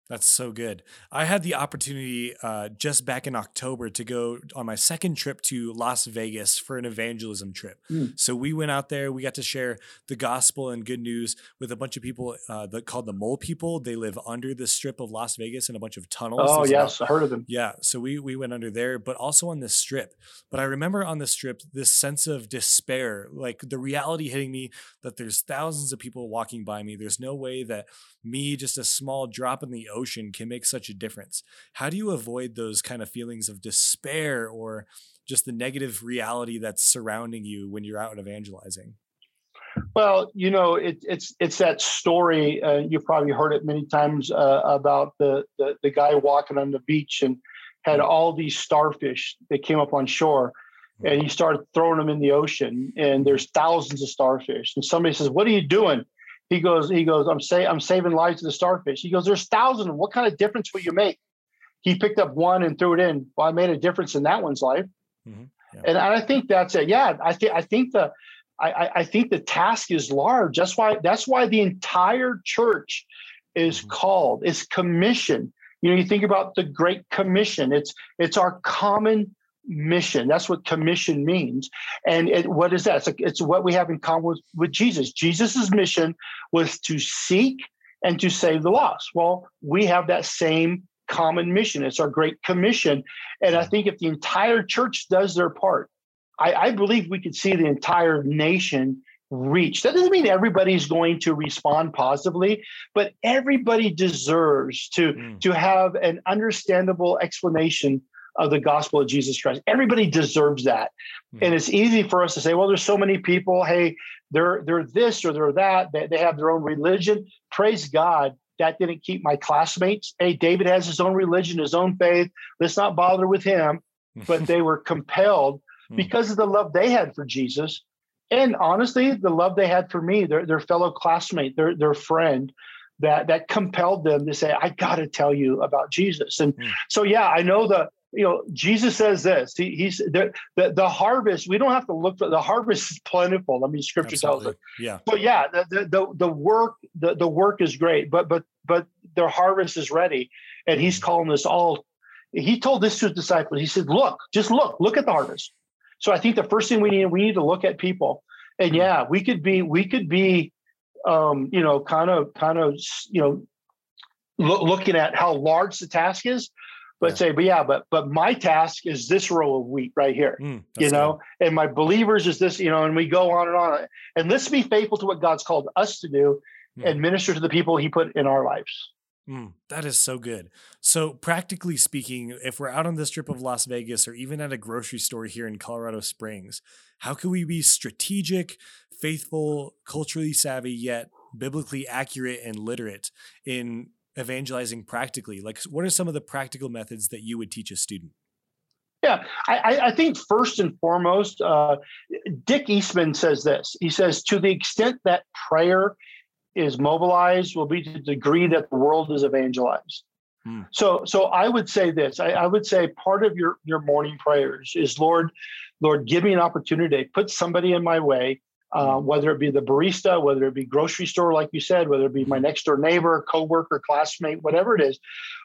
That's so good. I had the opportunity uh, just back in October to go on my second trip to Las Vegas for an evangelism trip. Mm. So we went out there. We got to share the gospel and good news with a bunch of people uh, that called the Mole People. They live under the strip of Las Vegas in a bunch of tunnels. Oh yes, about, I heard of them. Yeah, so we we went under there, but also on this strip. But I remember on the strip this sense of despair, like the reality hitting me that there's thousands of people walking by me. There's no way that me, just a small drop in the ocean, can make such a difference. How do you avoid those kind of feelings of despair or just the negative reality that's surrounding you when you're out evangelizing? Well, you know, it, it's it's that story. Uh, you've probably heard it many times uh, about the, the the guy walking on the beach and had mm. all these starfish that came up on shore, and he started throwing them in the ocean. And there's thousands of starfish. And somebody says, "What are you doing?" He goes, he goes, I'm say I'm saving lives to the starfish. He goes, there's thousands. What kind of difference will you make? He picked up one and threw it in. Well, I made a difference in that one's life. Mm-hmm. Yeah. And, I think that's it. Yeah, I think I think the I, I think the task is large. That's why that's why the entire church is mm-hmm. called. It's commissioned. You know, you think about the Great Commission. It's it's our common mission. That's what commission means. And it, what is that? It's, a, it's what we have in common with, with Jesus. Jesus's mission was to seek and to save the lost. Well, we have that same common mission. It's our great commission. And I think if the entire church does their part, I, I believe we could see the entire nation reach. That doesn't mean everybody's going to respond positively, but everybody deserves to, mm. to have an understandable explanation of the gospel of Jesus Christ. Everybody deserves that. Mm. And it's easy for us to say, well, there's so many people, hey, they're they're this or they're that, they, they have their own religion. Praise God. That didn't keep my classmates. Hey, David has his own religion, his own faith. Let's not bother with him. But they were compelled hmm. because of the love they had for Jesus and honestly, the love they had for me, their, their fellow classmate, their, their friend, that that compelled them to say, I got to tell you about Jesus. And mm. so, yeah, I know the, you know, Jesus says this. He, he's the, the, the harvest. We don't have to look for the harvest is plentiful. I mean, Scripture Absolutely. tells us. Yeah. But yeah, the, the the work the the work is great, but but but their harvest is ready, and He's hmm. calling us all. He told this to His disciples. He said, "Look, just look, look at the harvest. So I think the first thing we need we need to look at people. And hmm. yeah, we could be we could be um, you know kind of kind of you know lo- looking at how large the task is but yeah. say but yeah but but my task is this row of wheat right here mm, you know good. and my believers is this you know and we go on and on and let's be faithful to what god's called us to do mm. and minister to the people he put in our lives Mm, that is so good. So, practically speaking, if we're out on this trip of Las Vegas or even at a grocery store here in Colorado Springs, how can we be strategic, faithful, culturally savvy, yet biblically accurate and literate in evangelizing practically? Like, what are some of the practical methods that you would teach a student? Yeah, I, I, think first and foremost, uh, Dick Eastman says this. He says, to the extent that prayer is mobilized will be to the degree that the world is evangelized. Hmm. So, so I would say this. I, I, would say part of your your morning prayers is, Lord, Lord, give me an opportunity. Put somebody in my way, uh, hmm. whether it be the barista, whether it be grocery store, like you said, whether it be my hmm. next door neighbor, coworker, classmate, whatever it is.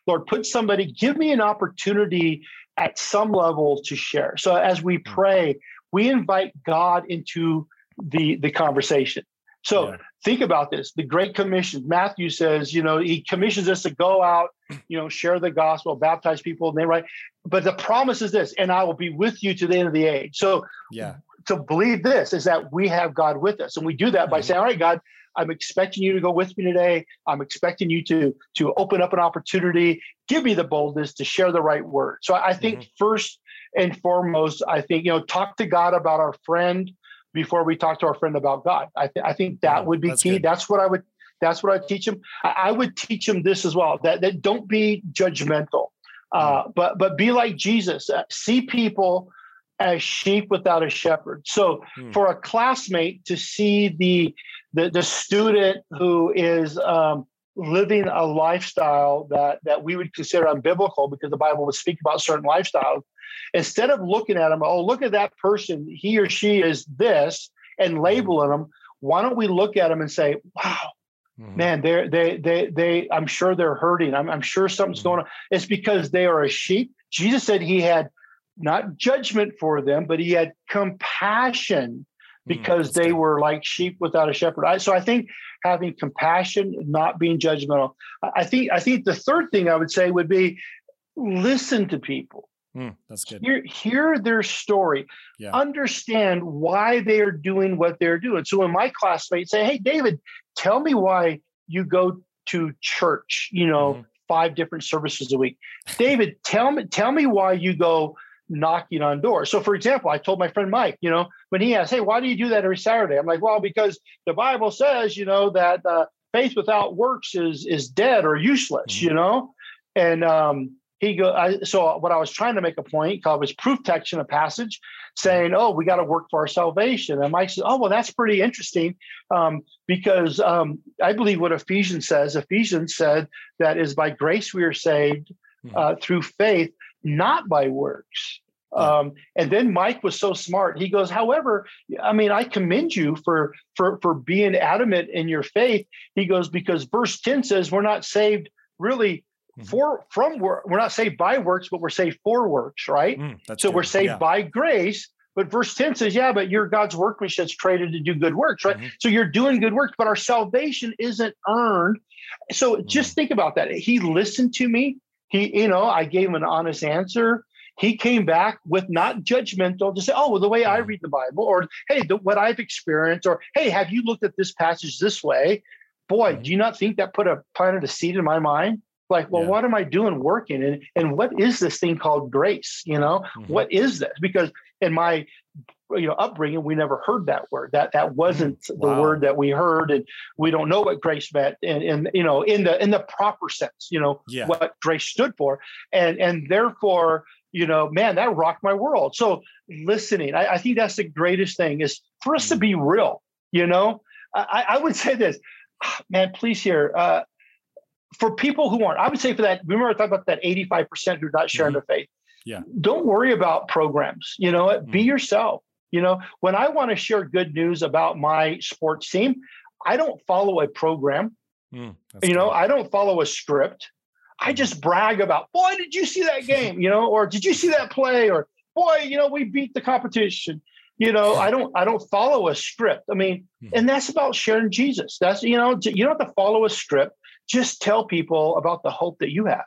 Lord, put somebody. Give me an opportunity at some level to share. So as we pray, we invite God into the the conversation. So yeah. think about this. The Great Commission, Matthew says, you know, he commissions us to go out, you know, share the gospel, baptize people, and they write. But the promise is this, and I will be with you to the end of the age. So yeah. To believe this is that we have God with us. And we do that mm-hmm. by saying, All right, God, I'm expecting you to go with me today. I'm expecting you to to open up an opportunity, give me the boldness to share the right word. So I think mm-hmm. first and foremost, I think you know, talk to God about our friend, before we talk to our friend about God. I, th- I think that would be that's key. Good. That's what I would. That's what I teach them. I, I, would teach them this as well. That that don't be judgmental, uh, mm. but but be like Jesus. Uh, see people as sheep without a shepherd. So mm. for a classmate to see the the, the student who is um, living a lifestyle that that we would consider unbiblical because the Bible would speak about certain lifestyles. Instead of looking at them, oh, look at that person, he or she is this, and mm-hmm. labeling them, why don't we look at them and say, wow, mm-hmm. man, they're they they they I'm sure they're hurting. I'm, I'm sure something's mm-hmm. going on. It's because they are a sheep. Jesus said he had not judgment for them, but he had compassion mm, because they good. were like sheep without a shepherd. I, so I think having compassion, not being judgmental. I think I think the third thing I would say would be listen to people. Mm, that's good. Hear, hear their story. Yeah. Understand why they are doing what they're doing. So when my classmates say, "Hey, David, tell me why you go to church," you know, mm-hmm. five different services a week. David, tell me tell me why you go knocking on doors. So, for example, I told my friend Mike, you know, when he asked, "Hey, why do you do that every Saturday?" I'm like, "Well, because the Bible says, you know, that uh, faith without works is is dead or useless." Mm-hmm. You know, and um, he go. I, so, what I was trying to make a point called was proof text in a passage, saying, "Oh, we got to work for our salvation." And Mike said, "Oh, well, that's pretty interesting, um, because um, I believe what Ephesians says. Ephesians said that is by grace we are saved." Mm-hmm. Uh, through faith, not by works. Um, and then Mike was so smart. He goes, however, I mean, I commend you for for for being adamant in your faith. He goes because verse ten says we're not saved really mm-hmm. for from work. We're not saved by works, but we're saved for works, right? Mm, so good. we're saved yeah. by grace. But verse 10 says, yeah, but you're God's workmanship that's created to do good works, right? Mm-hmm. So you're doing good works, but our salvation isn't earned. So mm-hmm. just think about that. He listened to me. He, you know, I gave him an honest answer he came back with not judgmental to say, oh, well, the way I mm-hmm. read the Bible, or hey, the, what I've experienced, or hey, have you looked at this passage this way? Boy, mm-hmm. do you not think that put a planted a seed in my mind? Like, well, yeah. what am I doing working? And and what is this thing called grace? You know, mm-hmm. what is this? Because in my you know upbringing we never heard that word that that wasn't mm-hmm. wow. the word that we heard and we don't know what grace meant and, and you know in the in the proper sense you know yeah. what grace stood for and and therefore you know, man, that rocked my world. So listening, I, I think that's the greatest thing is for us to mm. be real. You know, I, I would say this, man, please hear. Uh, for people who aren't, I would say for that, remember I talked about that 85% who are not sharing mm-hmm. their faith. Yeah. Don't worry about programs. You know, mm-hmm. be yourself. You know, when I want to share good news about my sports team, I don't follow a program. Mm, you know, I don't follow a script. I just brag about, boy, did you see that game? You know, or did you see that play? Or boy, you know, we beat the competition. You know, I don't I don't follow a script. I mean, hmm. and that's about sharing Jesus. That's you know, you don't have to follow a script. Just tell people about the hope that you have.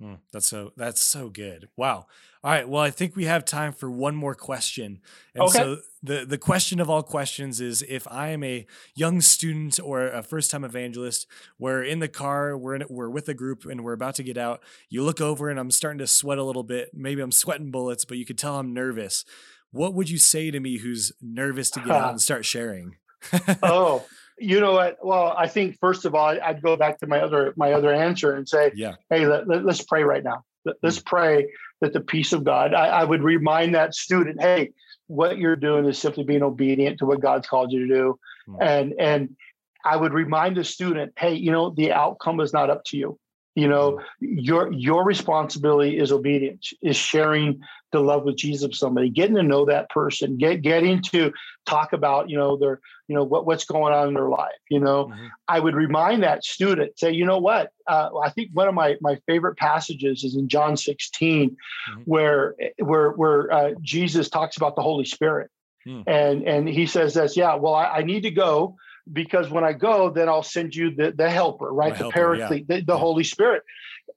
Mm, that's so that's so good. Wow. All right. Well, I think we have time for one more question. And okay. so the the question of all questions is if I am a young student or a first time evangelist, we're in the car, we're in we're with a group and we're about to get out. You look over and I'm starting to sweat a little bit. Maybe I'm sweating bullets, but you could tell I'm nervous. What would you say to me who's nervous to get out and start sharing? oh, you know what? Well, I think first of all, I'd go back to my other my other answer and say, yeah. hey, let, us let, pray right now. Let's mm. pray that the peace of God. I, I, would remind that student, hey, what you're doing is simply being obedient to what God's called you to do, mm. and and I would remind the student, hey, you know, the outcome is not up to you you know mm-hmm. your your responsibility is obedience is sharing the love with jesus with somebody getting to know that person get getting to talk about you know their you know what, what's going on in their life you know mm-hmm. i would remind that student say you know what uh, i think one of my my favorite passages is in john 16 mm-hmm. where where where uh, jesus talks about the holy spirit mm. and and he says this yeah well I, I need to go because when I go, then I'll send you the, the helper, right? My the helper, paraclete, yeah. the, the yeah. Holy Spirit.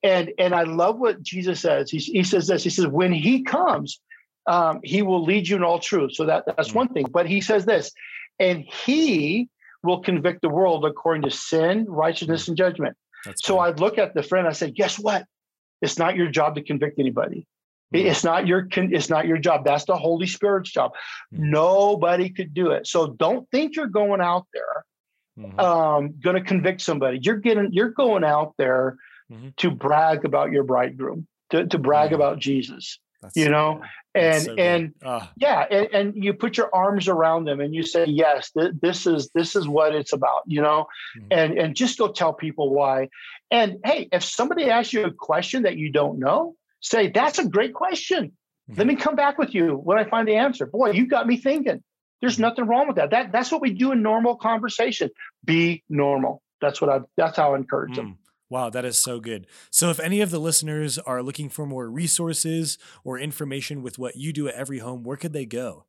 And and I love what Jesus says. He, he says this. He says, when he comes, um, he will lead you in all truth. So that that's mm one thing. But he says this, and he will convict the world according to sin, righteousness, mm and judgment. That's so I'd look at the friend. I said, guess what? It's not your job to convict anybody. It's not your it's not your job. That's the Holy Spirit's job. Mm-hmm. Nobody could do it. So don't think you're going out there mm-hmm. um, going to convict somebody. You're getting you're going out there mm-hmm. to brag about your bridegroom, to, to brag mm-hmm. about Jesus. That's you know, and so and uh. yeah, and, and, you put your arms around them and you say, yes, th- this is this is what it's about. You know, mm-hmm. and and just go tell people why. And hey, if somebody asks you a question that you don't know, say, That's a great question. Mm-hmm. Let me come back with you when I find the answer. Boy, you got me thinking. There's mm-hmm. nothing wrong with that. That that's what we do in normal conversation. Be normal. That's what I that's how I encourage mm. them. Wow, that is so good. So, if any of the listeners are looking for more resources or information with what you do at Every Home, where could they go?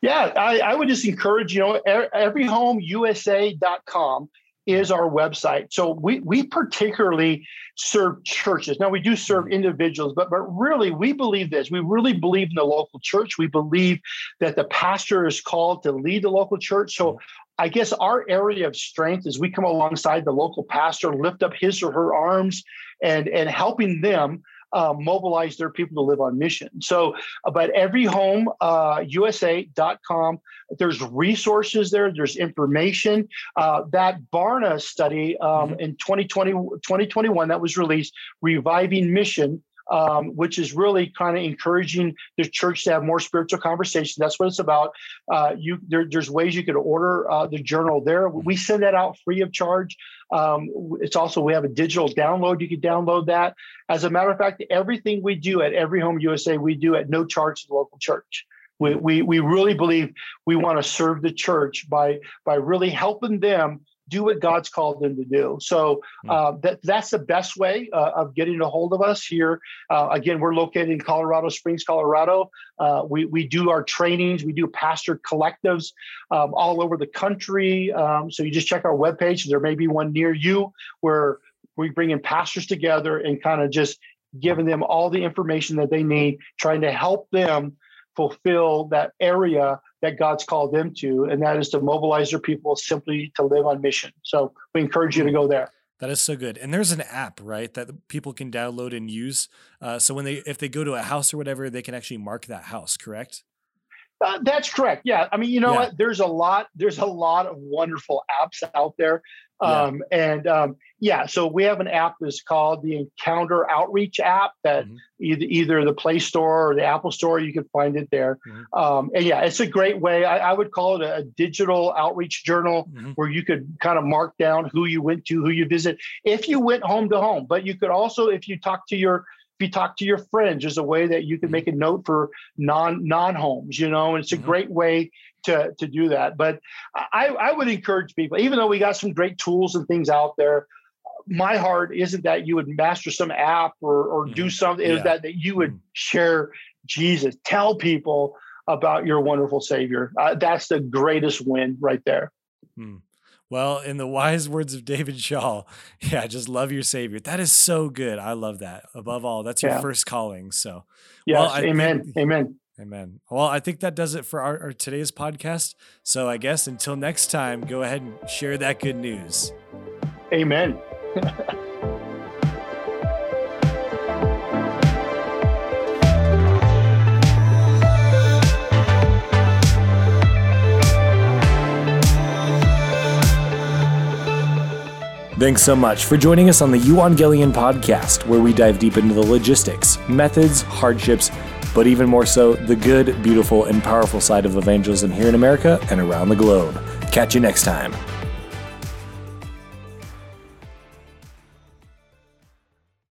Yeah, I, I would just encourage, you know, everyhomeusa.com is our website. So we we particularly serve churches. Now we do serve mm-hmm. individuals, but but really we believe this. We really believe in the local church. We believe that the pastor is called to lead the local church. So mm-hmm. I guess our area of strength is we come alongside the local pastor, lift up his or her arms, and and helping them uh, mobilize their people to live on mission. So, uh, but everyhomeusa.com, uh, USA.com, there's resources there, there's information. Uh, that Barna study um, mm-hmm. in 2020, 2021 that was released, Reviving Mission, um, which is really kind of encouraging the church to have more spiritual conversation. That's what it's about. Uh, you there, there's ways you could order uh, the journal there. We send that out free of charge. Um, it's also we have a digital download. You can download that. As a matter of fact, everything we do at Every Home USA, we do at no charge to the local church. We, we, we really believe we want to serve the church by by really helping them do what God's called them to do. So hmm. uh, that that's the best way uh, of getting a hold of us here. Uh, again, we're located in Colorado Springs, Colorado. Uh, we we do our trainings, we do pastor collectives um, all over the country. Um, so you just check our webpage. There may be one near you where we bring in pastors together and kind of just giving them all the information that they need, trying to help them fulfill that area that God's called them to, and that is to mobilize their people simply to live on mission. So we encourage you to go there. That is so good. And there's an app, right, that people can download and use. Uh, so when they, if they go to a house or whatever, they can actually mark that house. Correct? Uh, that's correct. Yeah. I mean, you know yeah. what? There's a lot. There's a lot of wonderful apps out there. Um, yeah. And um, yeah, so we have an app that's called the Encounter Outreach app that mm-hmm. either either the Play Store or the Apple Store, you can find it there. Mm-hmm. Um, and yeah, it's a great way. I, I would call it a, a digital outreach journal mm-hmm. where you could kind of mark down who you went to, who you visit, if you went home to home. But you could also, if you talk to your you talk to your friends, there's a way that you can mm-hmm. make a note for non non homes, you know, and it's a mm-hmm. great way to to do that. But I, I would encourage people, even though we got some great tools and things out there, my heart isn't that you would master some app or or mm-hmm. do something, yeah. is that that you would mm-hmm. share Jesus, tell people about your wonderful Savior. Uh, that's the greatest win right there. Mm. Well, in the wise words of David Schaal, yeah, just love your Savior. That is so good. I love that. Above all, that's your yeah. first calling. So, yes, well, amen, think, amen, amen. Well, I think that does it for our, our today's podcast. So, I guess until next time, go ahead and share that good news. Amen. Thanks so much for joining us on the Euangelion podcast, where we dive deep into the logistics, methods, hardships, but even more so, the good, beautiful, and powerful side of evangelism here in America and around the globe. Catch you next time.